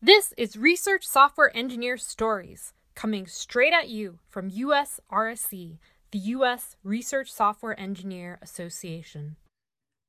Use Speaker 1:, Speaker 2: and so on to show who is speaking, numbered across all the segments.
Speaker 1: This is Research Software Engineer Stories, coming straight at you from USRSE, the U.S. Research Software Engineer Association.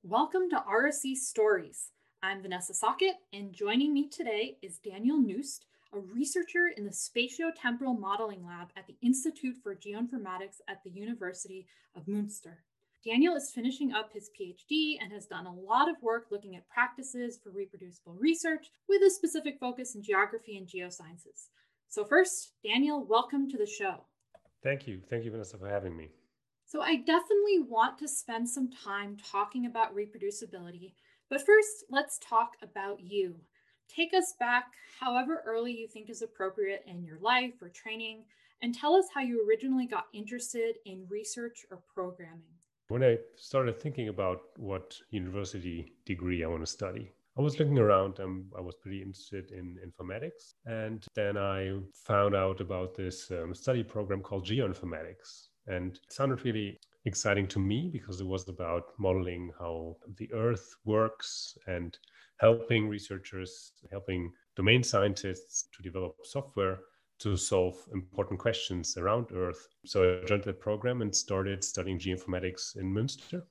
Speaker 1: Welcome to RSE Stories. I'm Vanessa Sochat, and joining me today is Daniel Nüst, a researcher in the Spatiotemporal Modeling Lab at the Institute for Geoinformatics at the University of Münster. Daniel is finishing up his PhD and has done a lot of work looking at practices for reproducible research with a specific focus in geography and geosciences. So, first, Daniel, welcome to the show.
Speaker 2: Thank you. Thank you, Vanessa, for having me.
Speaker 1: So, I definitely want to spend some time talking about reproducibility, but first, let's talk about you. Take us back, however early you think is appropriate in your life or training, and tell us how you originally got interested in research or programming.
Speaker 2: When I started thinking about what university degree I want to study, I was looking around and I was pretty interested in informatics. And then I found out about this um, study program called geoinformatics. And it sounded really exciting to me because it was about modeling how the earth works and helping researchers, helping domain scientists to develop software to solve important questions around Earth. So I joined that program and started studying geoinformatics in Münster.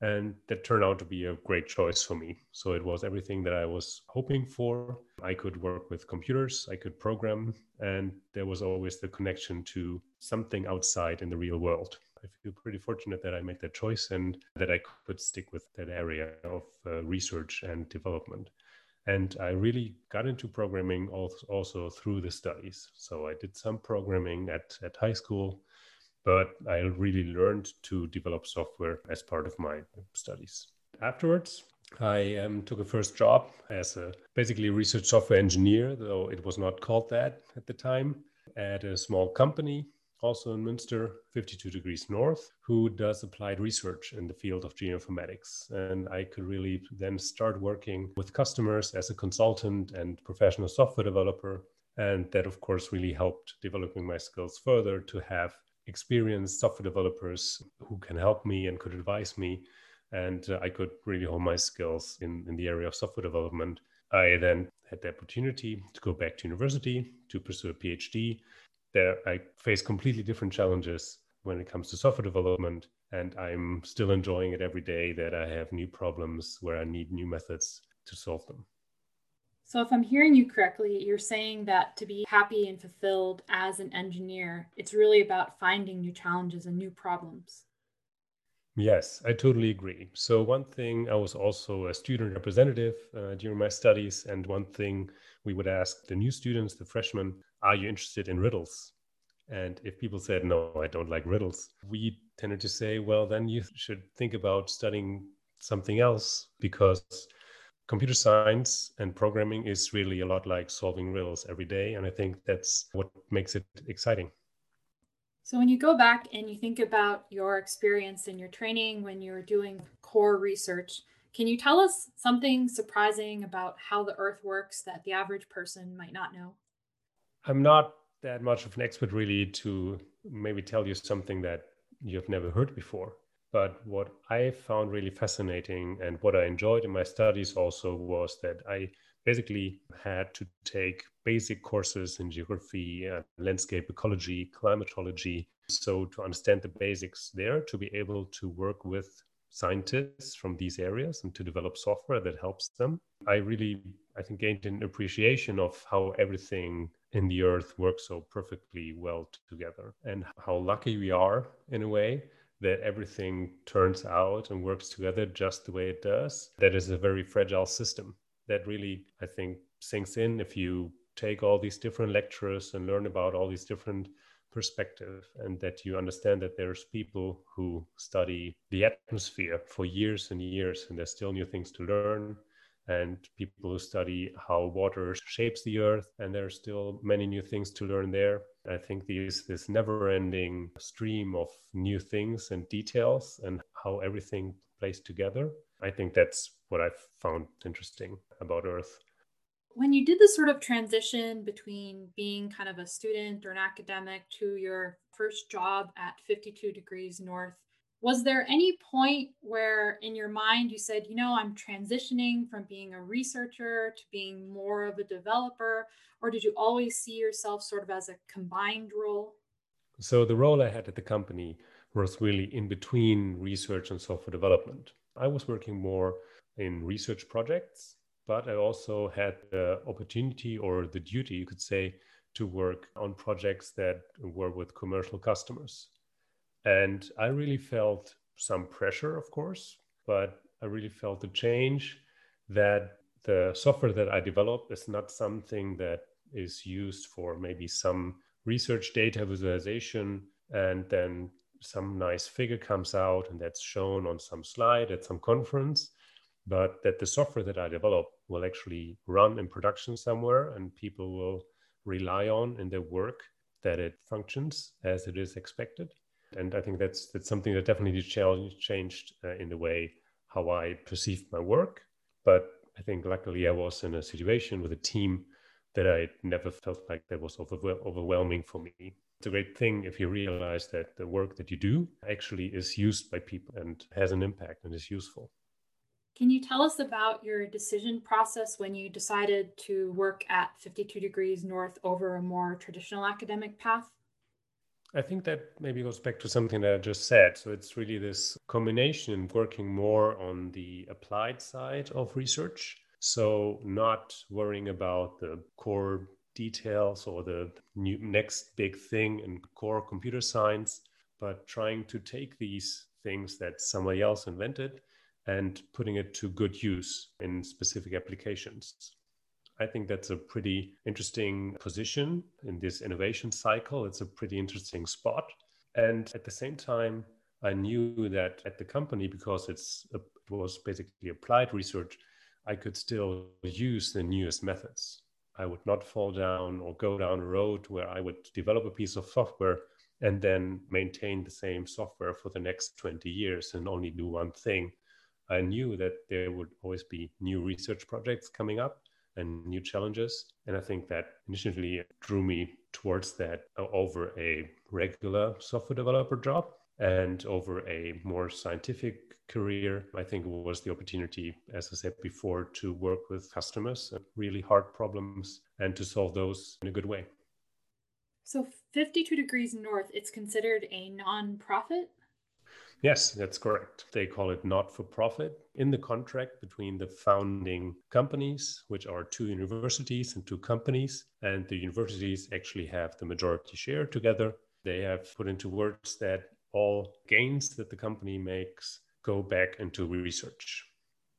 Speaker 2: And that turned out to be a great choice for me. So it was everything that I was hoping for. I could work with computers, I could program, and there was always the connection to something outside in the real world. I feel pretty fortunate that I made that choice and that I could stick with that area of uh, research and development. And I really got into programming also through the studies. So I did some programming at, at high school, but I really learned to develop software as part of my studies. Afterwards, I um, took a first job as a basically research software engineer, though it was not called that at the time, at a small company also in Münster, 52 degrees north, who does applied research in the field of geoinformatics. And I could really then start working with customers as a consultant and professional software developer. And that, of course, really helped developing my skills further to have experienced software developers who can help me and could advise me. And uh, I could really hone my skills in, in the area of software development. I then had the opportunity to go back to university to pursue a PhD there I face completely different challenges when it comes to software development. And I'm still enjoying it every day that I have new problems where I need new methods to solve them.
Speaker 1: So, if I'm hearing you correctly, you're saying that to be happy and fulfilled as an engineer, it's really about finding new challenges and new problems.
Speaker 2: Yes, I totally agree. So, one thing, I was also a student representative uh, during my studies. And one thing we would ask the new students, the freshmen, are you interested in riddles? And if people said, no, I don't like riddles, we tended to say, well, then you should think about studying something else because computer science and programming is really a lot like solving riddles every day. And I think that's what makes it exciting.
Speaker 1: So, when you go back and you think about your experience and your training when you were doing core research, can you tell us something surprising about how the Earth works that the average person might not know?
Speaker 2: I'm not that much of an expert really to maybe tell you something that you've never heard before. But what I found really fascinating and what I enjoyed in my studies also was that I basically had to take basic courses in geography, uh, landscape ecology, climatology. So, to understand the basics there, to be able to work with scientists from these areas and to develop software that helps them, I really, I think, gained an appreciation of how everything in the earth works so perfectly well together and how lucky we are in a way that everything turns out and works together just the way it does. That is a very fragile system that really i think sinks in if you take all these different lectures and learn about all these different perspectives and that you understand that there's people who study the atmosphere for years and years and there's still new things to learn and people who study how water shapes the earth and there are still many new things to learn there. I think these this never ending stream of new things and details and how everything plays together i think that's what i've found interesting about earth.
Speaker 1: When you did this sort of transition between being kind of a student or an academic to your first job at 52 degrees north Was there any point where in your mind you said, you know, I'm transitioning from being a researcher to being more of a developer? Or did you always see yourself sort of as a combined role?
Speaker 2: So the role I had at the company was really in between research and software development. I was working more in research projects, but I also had the opportunity or the duty, you could say, to work on projects that were with commercial customers. And I really felt some pressure, of course, but I really felt the change that the software that I develop is not something that is used for maybe some research data visualization and then some nice figure comes out and that's shown on some slide at some conference but that the software that i develop will actually run in production somewhere and people will rely on in their work that it functions as it is expected and I think that's that's something that definitely changed uh, in the way how I perceived my work. But I think luckily I was in a situation with a team that I never felt like that was over- overwhelming for me. It's a great thing if you realize that the work that you do actually is used by people and has an impact and is useful.
Speaker 1: Can you tell us about your decision process when you decided to work at 52 Degrees North over a more traditional academic path?
Speaker 2: I think that maybe goes back to something that I just said. So it's really this combination working more on the applied side of research. So not worrying about the core details or the new next big thing in core computer science, but trying to take these things that somebody else invented and putting it to good use in specific applications. I think that's a pretty interesting position in this innovation cycle. It's a pretty interesting spot. And at the same time, I knew that at the company, because it's a, it was basically applied research, I could still use the newest methods. I would not fall down or go down a road where I would develop a piece of software and then maintain the same software for the next 20 years and only do one thing. I knew that there would always be new research projects coming up and new challenges. And I think that initially drew me towards that uh, over a regular software developer job and over a more scientific career. I think it was the opportunity, as I said before, to work with customers, really hard problems, and to solve those in a good way.
Speaker 1: So, 52 Degrees North, it's considered a nonprofit?
Speaker 2: Yes, that's correct. They call it not for profit. In the contract between the founding companies, which are two universities and two companies, and the universities actually have the majority share together, they have put into words that all gains that the company makes go back into research.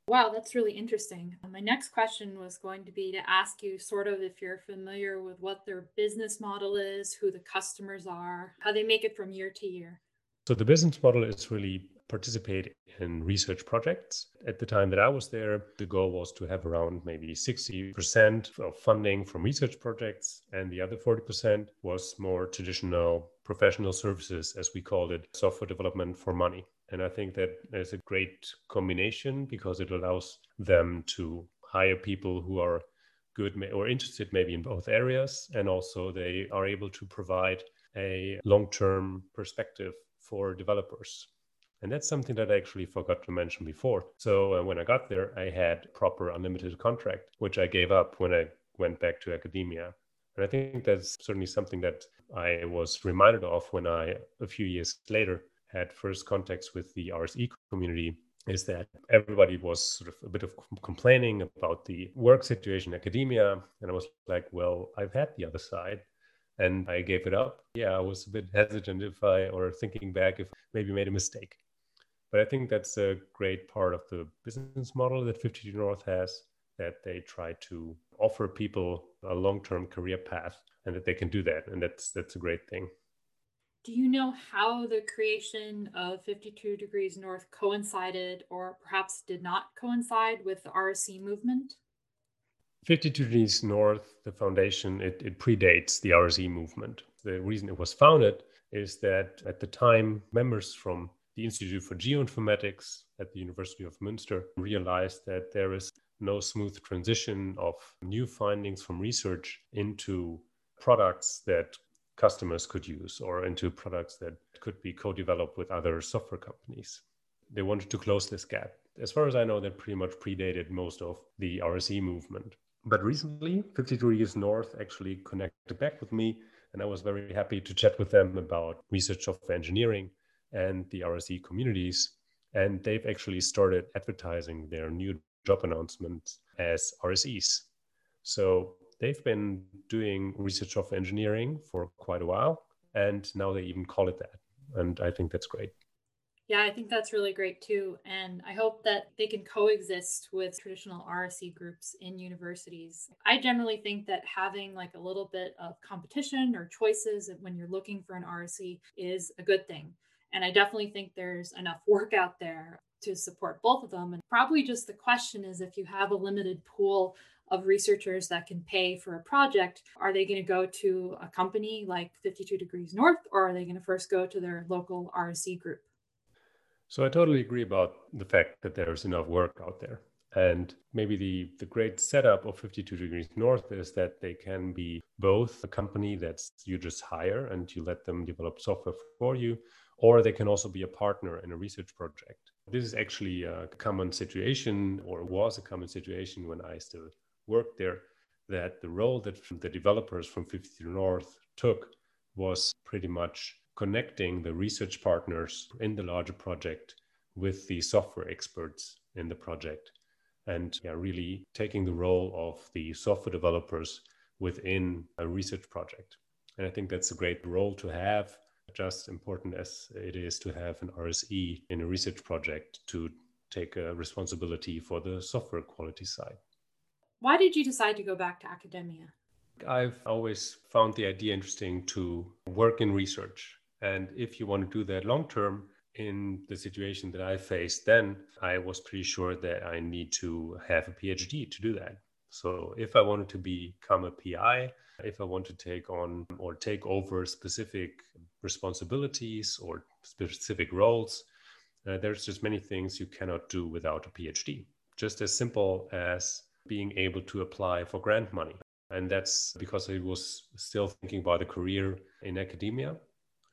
Speaker 1: Wow, that's really interesting. My next question was going to be to ask you sort of if you're familiar with what their business model is, who the customers are, how they make it from year to year.
Speaker 2: So the business model is really participate in research projects. At the time that I was there, the goal was to have around maybe 60% of funding from research projects, and the other 40% was more traditional professional services, as we called it, software development for money. And I think that is a great combination because it allows them to hire people who are good or interested maybe in both areas, and also they are able to provide a long term perspective for developers. And that's something that I actually forgot to mention before. So uh, when I got there, I had proper unlimited contract, which I gave up when I went back to academia. And I think that's certainly something that I was reminded of when I, a few years later, had first contacts with the RSE community is that everybody was sort of a bit of complaining about the work situation in academia. And I was like, well, I've had the other side and I gave it up. Yeah, I was a bit hesitant if I, or thinking back, if maybe made a mistake. But I think that's a great part of the business model that 52 North has, that they try to offer people a long-term career path and that they can do that. And that's that's a great thing.
Speaker 1: Do you know how the creation of 52 Degrees North coincided or perhaps did not coincide with the RSE movement?
Speaker 2: 52 Degrees North, the foundation, it, it predates the RSE movement. The reason it was founded is that at the time, members from the Institute for Geoinformatics at the University of Münster realized that there is no smooth transition of new findings from research into products that customers could use or into products that could be co developed with other software companies. They wanted to close this gap. As far as I know, that pretty much predated most of the RSE movement. But recently, 52 Degrees North actually connected back with me, and I was very happy to chat with them about research software engineering and the RSE communities. And they've actually started advertising their new job announcements as RSEs. So they've been doing research software engineering for quite a while, and now they even call it that. And I think that's great.
Speaker 1: Yeah, I think that's really great too. And I hope that they can coexist with traditional RSE groups in universities. I generally think that having like a little bit of competition or choices when you're looking for an RSE is a good thing. And I definitely think there's enough work out there to support both of them. And probably just the question is if you have a limited pool of researchers that can pay for a project, are they going to go to a company like 52 Degrees North or are they going to first go to their local RSE group?
Speaker 2: So I totally agree about the fact that there's enough work out there. And maybe the, the great setup of 52 Degrees North is that they can be both a company that you just hire and you let them develop software for you, or they can also be a partner in a research project. This is actually a common situation, or was a common situation when I still worked there, that the role that the developers from 52 North took was pretty much connecting the research partners in the larger project with the software experts in the project and yeah, really taking the role of the software developers within a research project. And I think that's a great role to have, just important as it is to have an RSE in a research project to take a responsibility for the software quality side.
Speaker 1: Why did you decide to go back to academia?
Speaker 2: I've always found the idea interesting to work in research. And if you want to do that long term, in the situation that I faced then, I was pretty sure that I need to have a PhD to do that. So if I wanted to become a PI, if I want to take on or take over specific responsibilities or specific roles, uh, there's just many things you cannot do without a PhD. Just as simple as being able to apply for grant money. And that's because I was still thinking about a career in academia.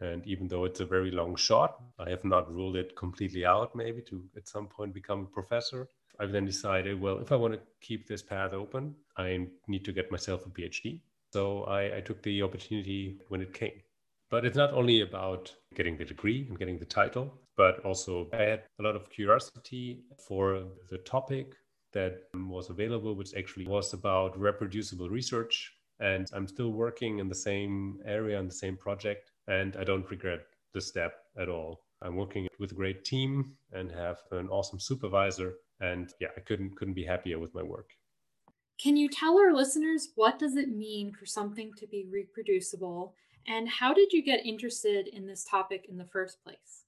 Speaker 2: And even though it's a very long shot, I have not ruled it completely out, maybe to at some point become a professor. I've then decided, well, if I want to keep this path open, I need to get myself a PhD. So I, I took the opportunity when it came. But it's not only about getting the degree and getting the title, but also I had a lot of curiosity for the topic that was available, which actually was about reproducible research. And I'm still working in the same area and the same project and I don't regret the step at all. I'm working with a great team and have an awesome supervisor and yeah, I couldn't couldn't be happier with my work.
Speaker 1: Can you tell our listeners what does it mean for something to be reproducible and how did you get interested in this topic in the first place?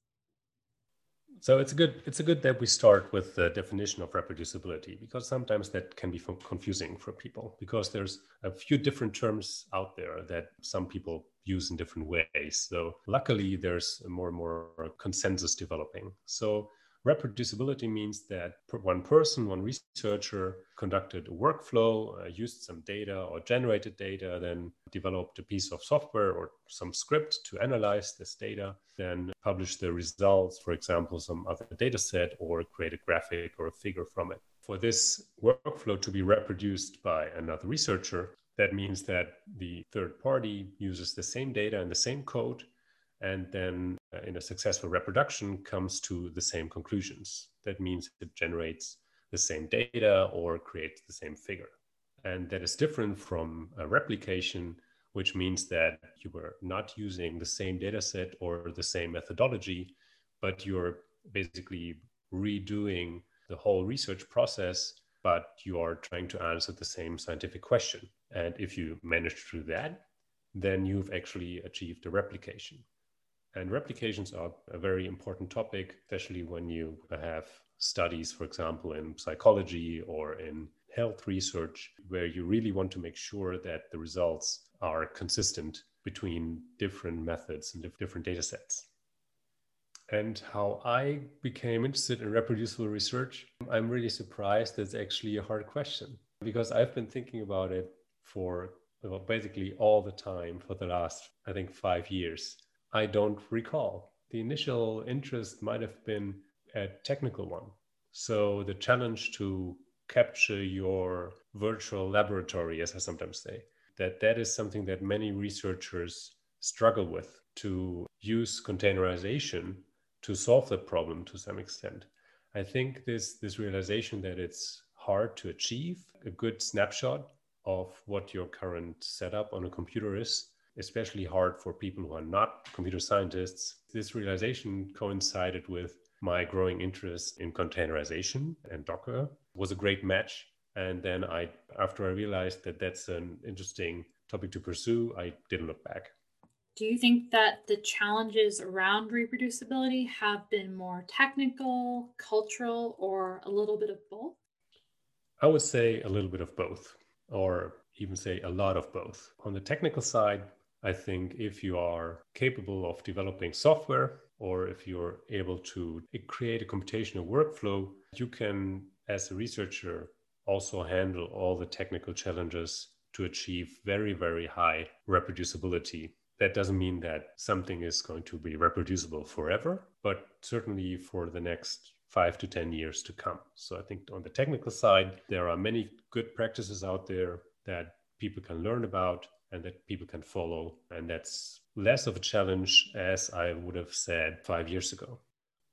Speaker 2: So it's a good it's a good that we start with the definition of reproducibility because sometimes that can be confusing for people because there's a few different terms out there that some people use in different ways. So luckily there's more and more consensus developing. So Reproducibility means that one person, one researcher conducted a workflow, uh, used some data or generated data, then developed a piece of software or some script to analyze this data, then publish the results, for example, some other data set or create a graphic or a figure from it. For this workflow to be reproduced by another researcher, that means that the third party uses the same data and the same code and then uh, in a successful reproduction comes to the same conclusions. That means it generates the same data or creates the same figure. And that is different from a replication, which means that you were not using the same data set or the same methodology, but you're basically redoing the whole research process, but you are trying to answer the same scientific question. And if you manage to do that, then you've actually achieved a replication. And replications are a very important topic, especially when you have studies, for example, in psychology or in health research, where you really want to make sure that the results are consistent between different methods and different data sets. And how I became interested in reproducible research, I'm really surprised that's actually a hard question because I've been thinking about it for well, basically all the time for the last, I think, five years. I don't recall. The initial interest might have been a technical one. So the challenge to capture your virtual laboratory, as I sometimes say, that that is something that many researchers struggle with to use containerization to solve the problem to some extent. I think this this realization that it's hard to achieve a good snapshot of what your current setup on a computer is, especially hard for people who are not computer scientists. This realization coincided with my growing interest in containerization and Docker was a great match. And then I, after I realized that that's an interesting topic to pursue, I didn't look back.
Speaker 1: Do you think that the challenges around reproducibility have been more technical, cultural, or a little bit of both?
Speaker 2: I would say a little bit of both, or even say a lot of both. On the technical side, I think if you are capable of developing software or if you're able to create a computational workflow, you can, as a researcher, also handle all the technical challenges to achieve very, very high reproducibility. That doesn't mean that something is going to be reproducible forever, but certainly for the next five to 10 years to come. So I think on the technical side, there are many good practices out there that people can learn about and that people can follow. And that's less of a challenge as I would have said five years ago.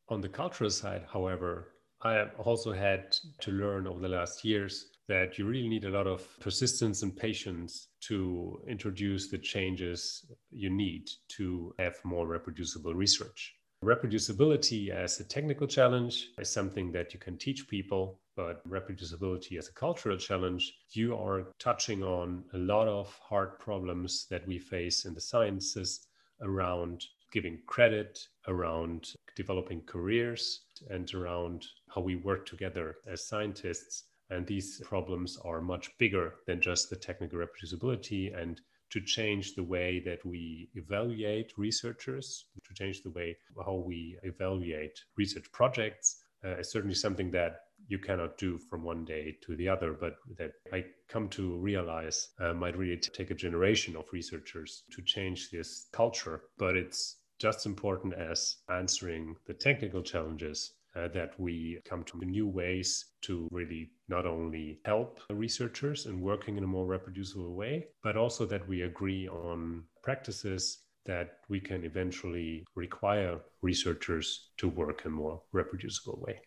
Speaker 2: On the cultural side, however, I have also had to learn over the last years that you really need a lot of persistence and patience to introduce the changes you need to have more reproducible research. Reproducibility as a technical challenge is something that you can teach people, but reproducibility as a cultural challenge, you are touching on a lot of hard problems that we face in the sciences around giving credit, around developing careers, and around how we work together as scientists. And these problems are much bigger than just the technical reproducibility and to change the way that we evaluate researchers, to change the way how we evaluate research projects uh, is certainly something that you cannot do from one day to the other, but that I come to realize uh, might really take a generation of researchers to change this culture. But it's just important as answering the technical challenges uh, that we come to new ways to really not only help researchers in working in a more reproducible way, but also that we agree on practices that we can eventually require researchers to work in a more reproducible way.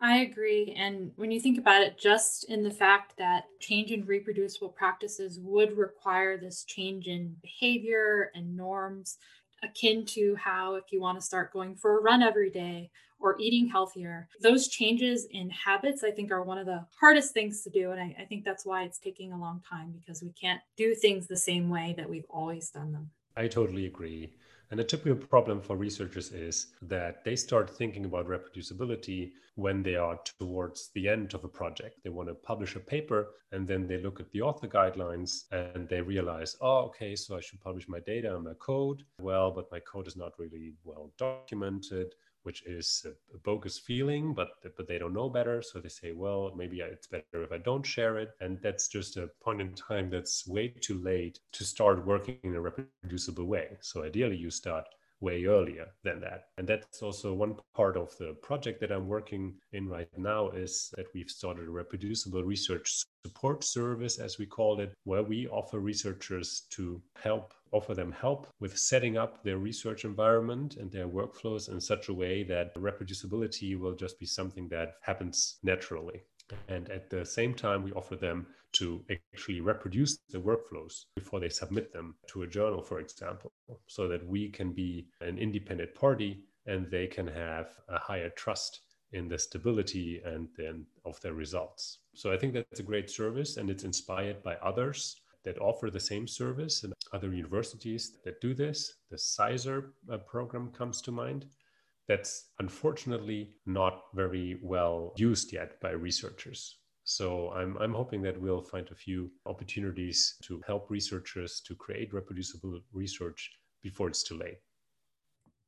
Speaker 1: I agree. And when you think about it, just in the fact that change in reproducible practices would require this change in behavior and norms, akin to how if you want to start going for a run every day or eating healthier. Those changes in habits, I think, are one of the hardest things to do. And I, I, think that's why it's taking a long time because we can't do things the same way that we've always done them.
Speaker 2: I totally agree. And a typical problem for researchers is that they start thinking about reproducibility when they are towards the end of a project. They want to publish a paper and then they look at the author guidelines and they realize, oh, okay, so I should publish my data and my code. Well, but my code is not really well documented which is a, bogus feeling, but but they don't know better, so they say, well, maybe it's better if I don't share it, and that's just a point in time that's way too late to start working in a reproducible way. So ideally, you start way earlier than that. And that's also one part of the project that I'm working in right now is that we've started a reproducible research support service, as we call it, where we offer researchers to help offer them help with setting up their research environment and their workflows in such a way that reproducibility will just be something that happens naturally. And at the same time, we offer them to actually reproduce the workflows before they submit them to a journal, for example, so that we can be an independent party and they can have a higher trust in the stability and then of their results. So I think that's a great service and it's inspired by others that offer the same service and other universities that do this. The CISR uh, program comes to mind that's unfortunately not very well used yet by researchers. So I'm, I'm hoping that we'll find a few opportunities to help researchers to create reproducible research before it's too late.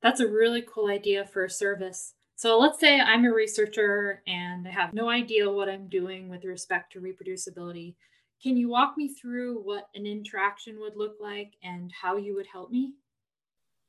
Speaker 1: That's a really cool idea for a service. So let's say I'm a researcher and I have no idea what I'm doing with respect to reproducibility. Can you walk me through what an interaction would look like and how you would help me?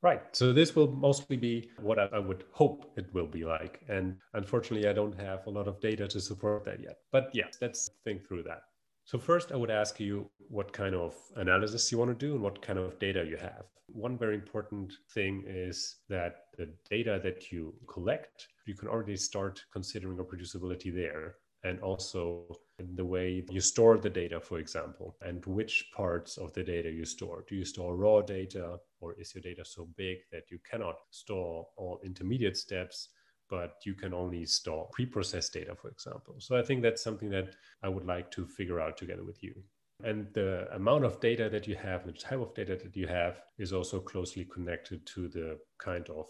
Speaker 2: Right. So this will mostly be what I, would hope it will be like. And unfortunately, I don't have a lot of data to support that yet. But yeah, let's think through that. So first, I would ask you what kind of analysis you want to do and what kind of data you have. One very important thing is that the data that you collect, you can already start considering reproducibility there and also the way you store the data, for example, and which parts of the data you store. Do you store raw data, or is your data so big that you cannot store all intermediate steps, but you can only store pre processed data, for example? So I think that's something that I would like to figure out together with you. And the amount of data that you have, the type of data that you have, is also closely connected to the kind of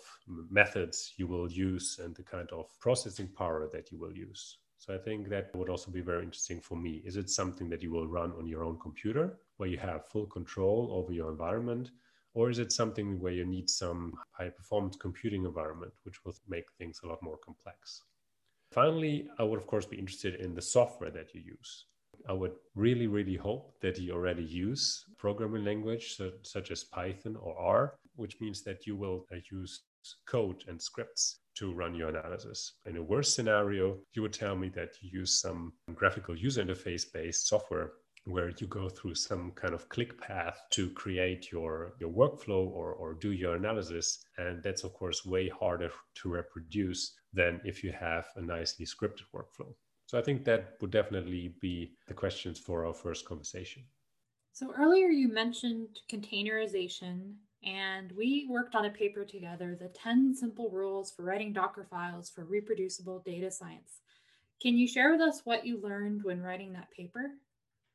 Speaker 2: methods you will use and the kind of processing power that you will use. So I think that would also be very interesting for me. Is it something that you will run on your own computer where you have full control over your environment? Or is it something where you need some high performance computing environment, which will make things a lot more complex? Finally, I would, of course, be interested in the software that you use. I would really, really hope that you already use programming language such as Python or R, which means that you will uh, use code and scripts to run your analysis. In a worst scenario, you would tell me that you use some graphical user interface based software where you go through some kind of click path to create your, your workflow or, or do your analysis. And that's, of course, way harder to reproduce than if you have a nicely scripted workflow. So I think that would definitely be the questions for our first conversation.
Speaker 1: So earlier you mentioned containerization and we worked on a paper together the 10 simple rules for writing Docker files for reproducible data science. Can you share with us what you learned when writing that paper?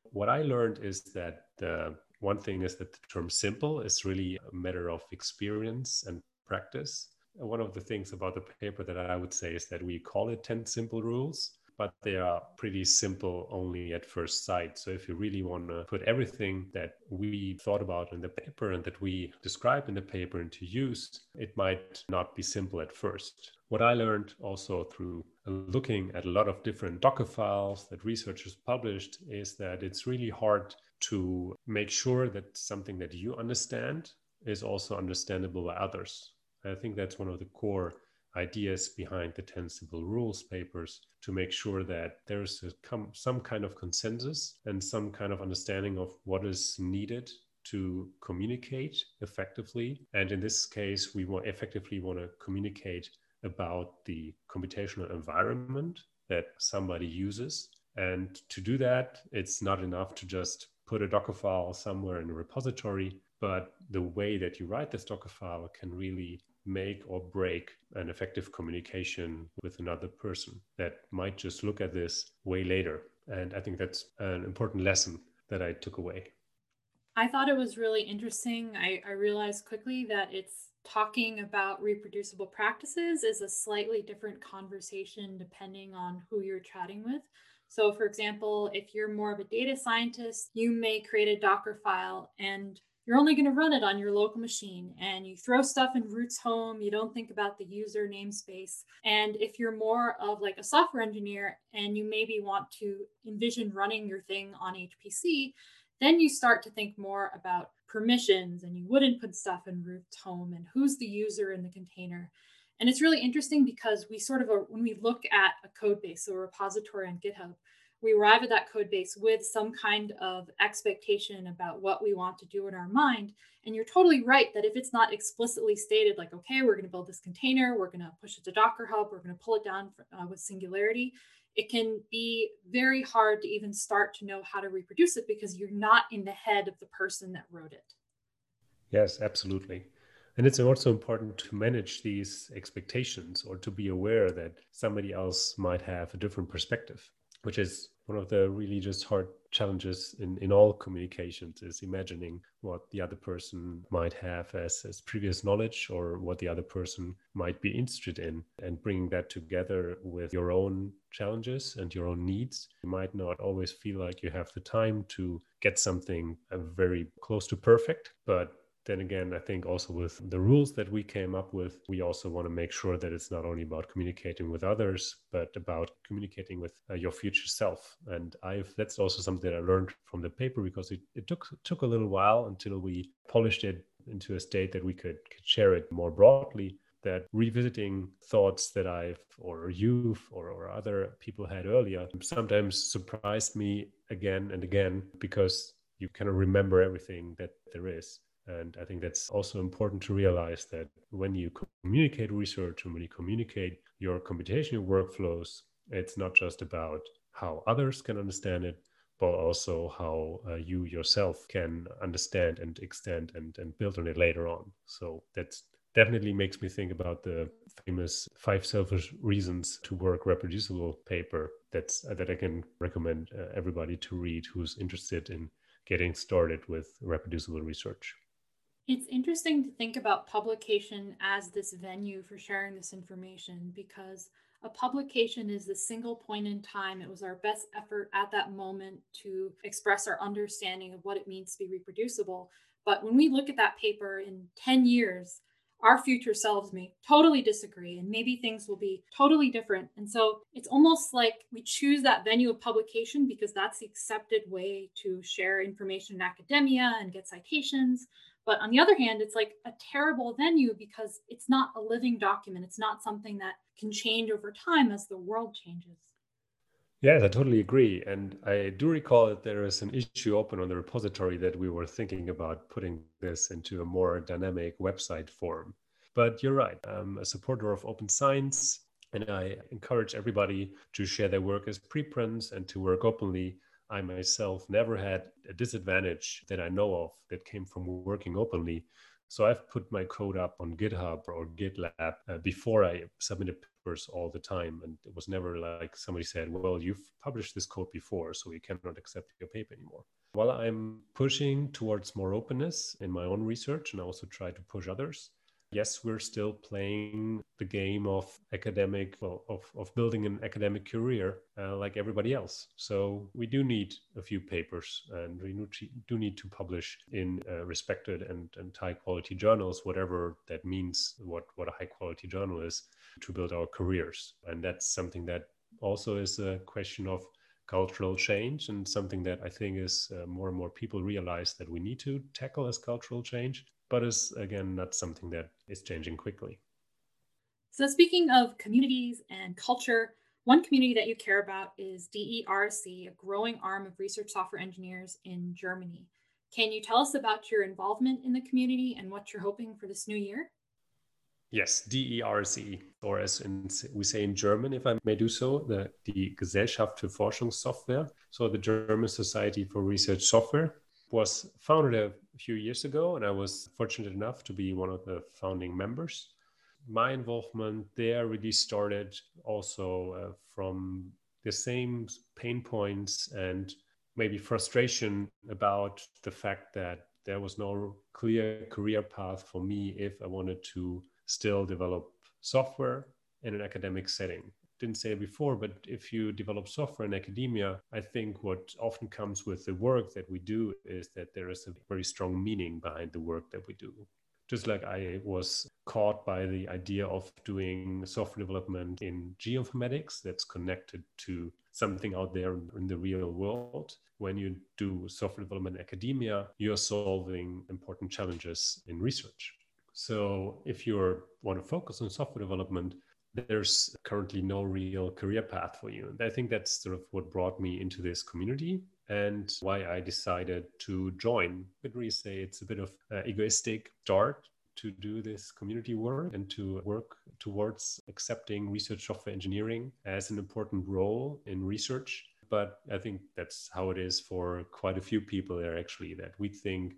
Speaker 2: What I learned is that the one thing is that the term simple is really a matter of experience and practice. one of the things about the paper that I would say is that we call it 10 simple rules but they are pretty simple only at first sight. So if you really want to put everything that we thought about in the paper and that we describe in the paper into use, it might not be simple at first. What I learned also through looking at a lot of different Docker files that researchers published is that it's really hard to make sure that something that you understand is also understandable by others. I think that's one of the core ideas behind the 10 simple rules papers to make sure that there's some kind of consensus and some kind of understanding of what is needed to communicate effectively. And in this case, we more effectively want to communicate about the computational environment that somebody uses. And to do that, it's not enough to just put a Docker file somewhere in a repository, but the way that you write this Docker file can really make or break an effective communication with another person that might just look at this way later. And I think that's an important lesson that I took away.
Speaker 1: I thought it was really interesting. I, I realized quickly that it's talking about reproducible practices is a slightly different conversation depending on who you're chatting with. So, for example, if you're more of a data scientist, you may create a Docker file and you're only going to run it on your local machine and you throw stuff in roots home you don't think about the user namespace. And if you're more of like a software engineer and you maybe want to envision running your thing on hpc then you start to think more about permissions and you wouldn't put stuff in roots home and who's the user in the container. And it's really interesting because we sort of uh, when we look at a code base so a repository on github we arrive at that code base with some kind of expectation about what we want to do in our mind. And you're totally right that if it's not explicitly stated, like, okay, we're going to build this container, we're going to push it to Docker Hub, we're going to pull it down uh, with Singularity, it can be very hard to even start to know how to reproduce it because you're not in the head of the person that wrote it.
Speaker 2: Yes, absolutely. And it's also important to manage these expectations or to be aware that somebody else might have a different perspective, which is one of the really just hard challenges in, in all communications is imagining what the other person might have as, as previous knowledge or what the other person might be interested in. And bringing that together with your own challenges and your own needs you might not always feel like you have the time to get something uh, very close to perfect but then again, I think also with the rules that we came up with, we also want to make sure that it's not only about communicating with others, but about communicating with uh, your future self. And I've that's also something that I learned from the paper because it, it took took a little while until we polished it into a state that we could, could share it more broadly that revisiting thoughts that I've or you've or, or other people had earlier sometimes surprised me again and again because you kind of remember everything that there is. And I think that's also important to realize that when you communicate research and when you communicate your computational workflows, it's not just about how others can understand it, but also how uh, you yourself can understand and extend and, and build on it later on. So that definitely makes me think about the famous five selfish reasons to work reproducible paper that's uh, that I can recommend uh, everybody to read who's interested in getting started with reproducible research.
Speaker 1: It's interesting to think about publication as this venue for sharing this information because a publication is the single point in time. It was our best effort at that moment to express our understanding of what it means to be reproducible. But when we look at that paper in 10 years, our future selves may totally disagree and maybe things will be totally different. And so it's almost like we choose that venue of publication because that's the accepted way to share information in academia and get citations. But on the other hand, it's like a terrible venue because it's not a living document. It's not something that can change over time as the world changes.
Speaker 2: Yes, I totally agree. And I do recall that there is an issue open on the repository that we were thinking about putting this into a more dynamic website form. But you're right. I'm a supporter of open science, and I encourage everybody to share their work as preprints and to work openly. I myself never had a disadvantage that I know of that came from working openly. So I've put my code up on GitHub or GitLab uh, before I submitted papers all the time. And it was never like somebody said, well, you've published this code before, so we cannot accept your paper anymore. While I'm pushing towards more openness in my own research and I also try to push others, yes, we're still playing the game of academic, well, of, of building an academic career uh, like everybody else. So we do need a few papers and we do need to publish in uh, respected and, and high quality journals, whatever that means, what, what a high quality journal is to build our careers. And that's something that also is a question of cultural change and something that I think is uh, more and more people realize that we need to tackle as cultural change but is again not something that is changing quickly.
Speaker 1: So, speaking of communities and culture, one community that you care about is de-RSE, a growing arm of research software engineers in Germany. Can you tell us about your involvement in the community and what you're hoping for this new year?
Speaker 2: Yes, de-RSE, or as in, we say in German, if I may do so, the, the Gesellschaft für Forschungssoftware, so the German Society for Research Software, was founded a few years ago, and I was fortunate enough to be one of the founding members. My involvement there really started also uh, from the same pain points and maybe frustration about the fact that there was no clear career path for me if I wanted to still develop software in an academic setting didn't say it before, but if you develop software in academia, I think what often comes with the work that we do is that there is a very strong meaning behind the work that we do. Just like I was caught by the idea of doing software development in geoinformatics that's connected to something out there in the real world. When you do software development in academia, you're solving important challenges in research. So if you want to focus on software development, there's currently no real career path for you. And I think that's sort of what brought me into this community and why I decided to join. But really say it's a bit of uh, egoistic start to do this community work and to work towards accepting research software engineering as an important role in research. But I think that's how it is for quite a few people there actually, that we think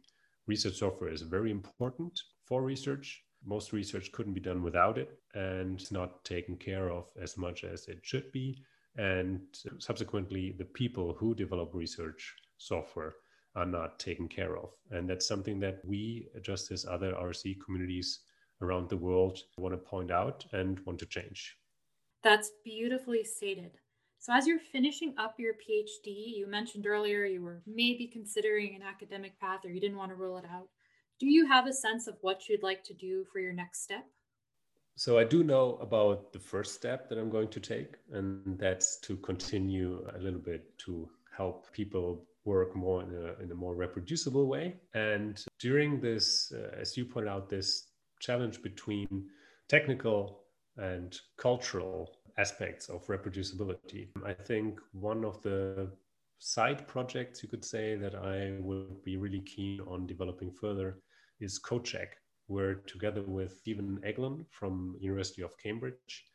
Speaker 2: research software is very important for research most research couldn't be done without it and it's not taken care of as much as it should be. And subsequently, the people who develop research software are not taken care of. And that's something that we, just as other RSE communities around the world, want to point out and want to change.
Speaker 1: That's beautifully stated. So, as you're finishing up your PhD, you mentioned earlier you were maybe considering an academic path or you didn't want to rule it out. Do you have a sense of what you'd like to do for your next step?
Speaker 2: So I do know about the first step that I'm going to take, and that's to continue a little bit to help people work more in a, in a more reproducible way. And during this, uh, as you pointed out, this challenge between technical and cultural aspects of reproducibility, I think one of the side projects you could say that I would be really keen on developing further is CodeCheck where together with Stephen Eglen from University of Cambridge,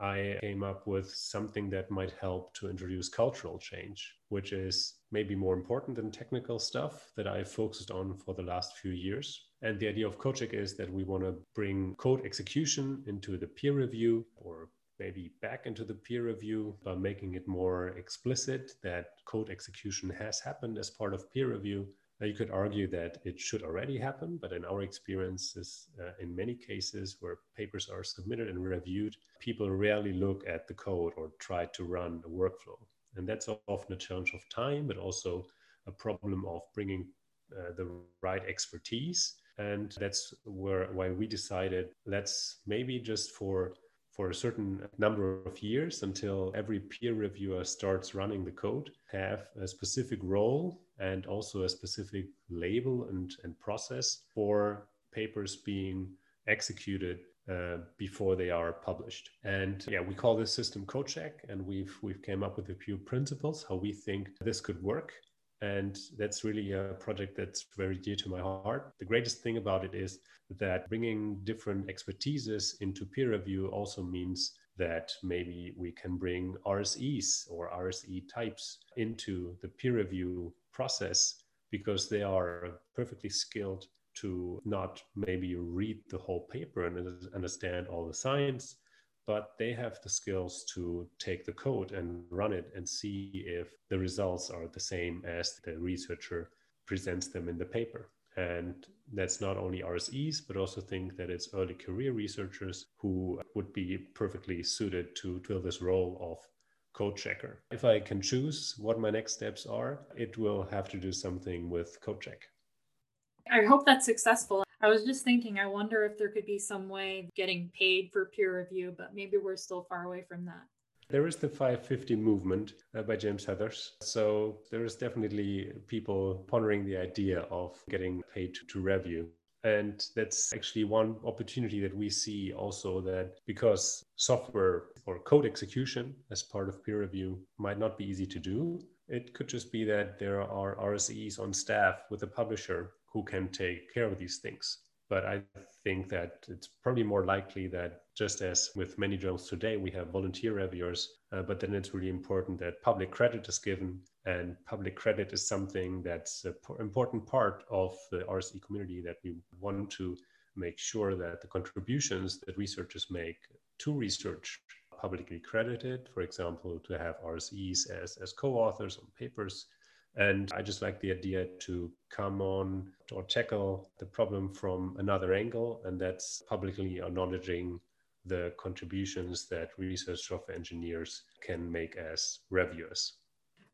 Speaker 2: I came up with something that might help to introduce cultural change, which is maybe more important than technical stuff that I've focused on for the last few years. And the idea of CodeCheck is that we want to bring code execution into the peer review or maybe back into the peer review by making it more explicit that code execution has happened as part of peer review you could argue that it should already happen, but in our experiences, uh, in many cases where papers are submitted and reviewed, people rarely look at the code or try to run a workflow. And that's often a challenge of time, but also a problem of bringing uh, the right expertise. And that's where why we decided let's maybe just for for a certain number of years until every peer reviewer starts running the code, have a specific role and also a specific label and, and process for papers being executed uh, before they are published. And yeah, we call this system CodeCheck, and we've we've came up with a few principles how we think this could work. And that's really a project that's very dear to my heart. The greatest thing about it is that bringing different expertises into peer review also means that maybe we can bring RSEs or RSE types into the peer review process because they are perfectly skilled to not maybe read the whole paper and understand all the science, but they have the skills to take the code and run it and see if the results are the same as the researcher presents them in the paper. And that's not only RSEs, but also think that it's early career researchers who would be perfectly suited to fill this role of code checker. If I can choose what my next steps are, it will have to do something with code check.
Speaker 1: I hope that's successful. I was just thinking, I wonder if there could be some way of getting paid for peer review, but maybe we're still far away from that.
Speaker 2: There is the 550 movement uh, by James Heathers. So there is definitely people pondering the idea of getting paid to review. And that's actually one opportunity that we see also that because software or code execution as part of peer review might not be easy to do, it could just be that there are RSEs on staff with a publisher who can take care of these things. But I think that it's probably more likely that just as with many journals today, we have volunteer reviewers, uh, but then it's really important that public credit is given. And public credit is something that's an important part of the RSE community that we want to make sure that the contributions that researchers make to research publicly credited, for example, to have RSEs as, as co-authors on papers and I just like the idea to come on or tackle the problem from another angle, and that's publicly acknowledging the contributions that research software engineers can make as reviewers.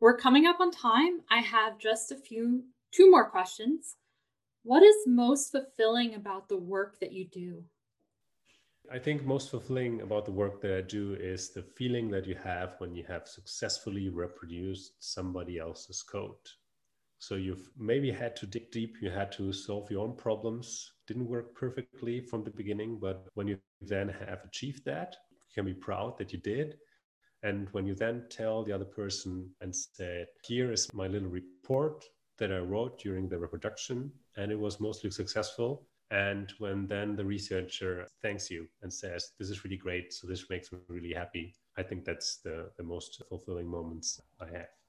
Speaker 1: We're coming up on time. I have just a few, two more questions. What is most fulfilling about the work that you do?
Speaker 2: I think most fulfilling about the work that I do is the feeling that you have when you have successfully reproduced somebody else's code. So you've maybe had to dig deep, you had to solve your own problems, didn't work perfectly from the beginning, but when you then have achieved that, you can be proud that you did. And when you then tell the other person and said, here is my little report that I wrote during the reproduction, and it was mostly successful, and when then the researcher thanks you and says, This is really great, so this makes me really happy, I think that's the, the most fulfilling moments I have.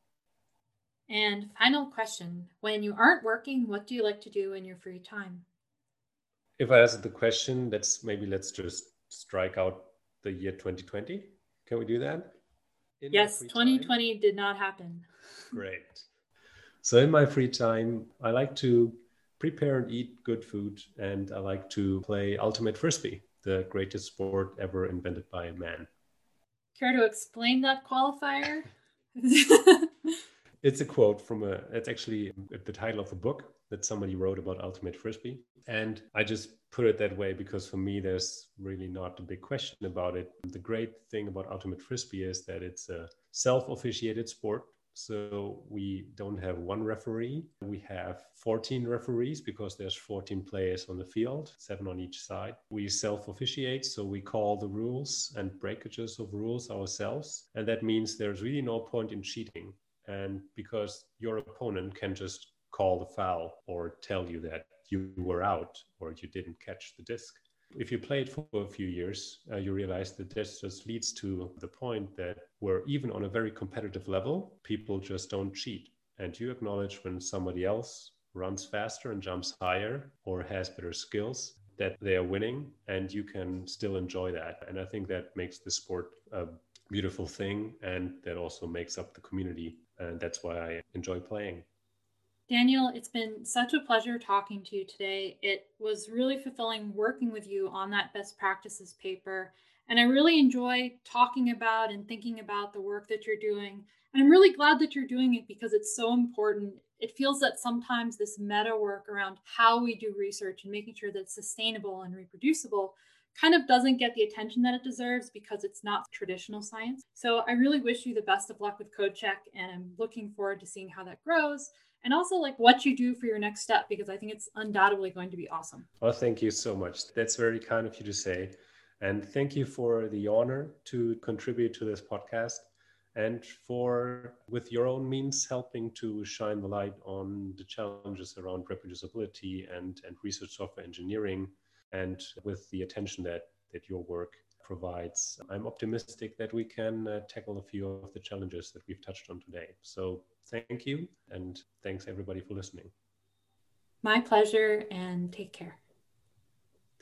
Speaker 1: And final question When you aren't working, what do you like to do in your free time?
Speaker 2: If I answer the question, let's maybe let's just strike out the year 2020. Can we do that?
Speaker 1: In yes, 2020 time? did not happen.
Speaker 2: Great. So in my free time, I like to prepare and eat good food, and I like to play ultimate frisbee, the greatest sport ever invented by a man.
Speaker 1: Care to explain that qualifier?
Speaker 2: it's a quote from a it's actually the title of a book that somebody wrote about ultimate frisbee and i just put it that way because for me there's really not a big question about it the great thing about ultimate frisbee is that it's a self-officiated sport so we don't have one referee. We have 14 referees because there's 14 players on the field, seven on each side. We self-officiate, so we call the rules and breakages of rules ourselves. And that means there's really no point in cheating. And because your opponent can just call the foul or tell you that you were out or you didn't catch the disc. If you play it for a few years, uh, you realize that this just leads to the point that where even on a very competitive level, people just don't cheat. And you acknowledge when somebody else runs faster and jumps higher or has better skills that they are winning and you can still enjoy that. And I think that makes the sport a beautiful thing and that also makes up the community. And that's why I enjoy playing.
Speaker 1: Daniel, it's been such a pleasure talking to you today. It was really fulfilling working with you on that best practices paper. And I really enjoy talking about and thinking about the work that you're doing. And I'm really glad that you're doing it because it's so important. It feels that sometimes this meta work around how we do research and making sure that it's sustainable and reproducible kind of doesn't get the attention that it deserves because it's not traditional science. So I really wish you the best of luck with CodeCheck and I'm looking forward to seeing how that grows and also like what you do for your next step because I think it's undoubtedly going to be awesome.
Speaker 2: Well, thank you so much. That's very kind of you to say. And thank you for the honor to contribute to this podcast and for, with your own means, helping to shine the light on the challenges around reproducibility and, and research software engineering and with the attention that, that your work provides. I'm optimistic that we can uh, tackle a few of the challenges that we've touched on today. So thank you. And thanks everybody for listening.
Speaker 1: My pleasure, and take care.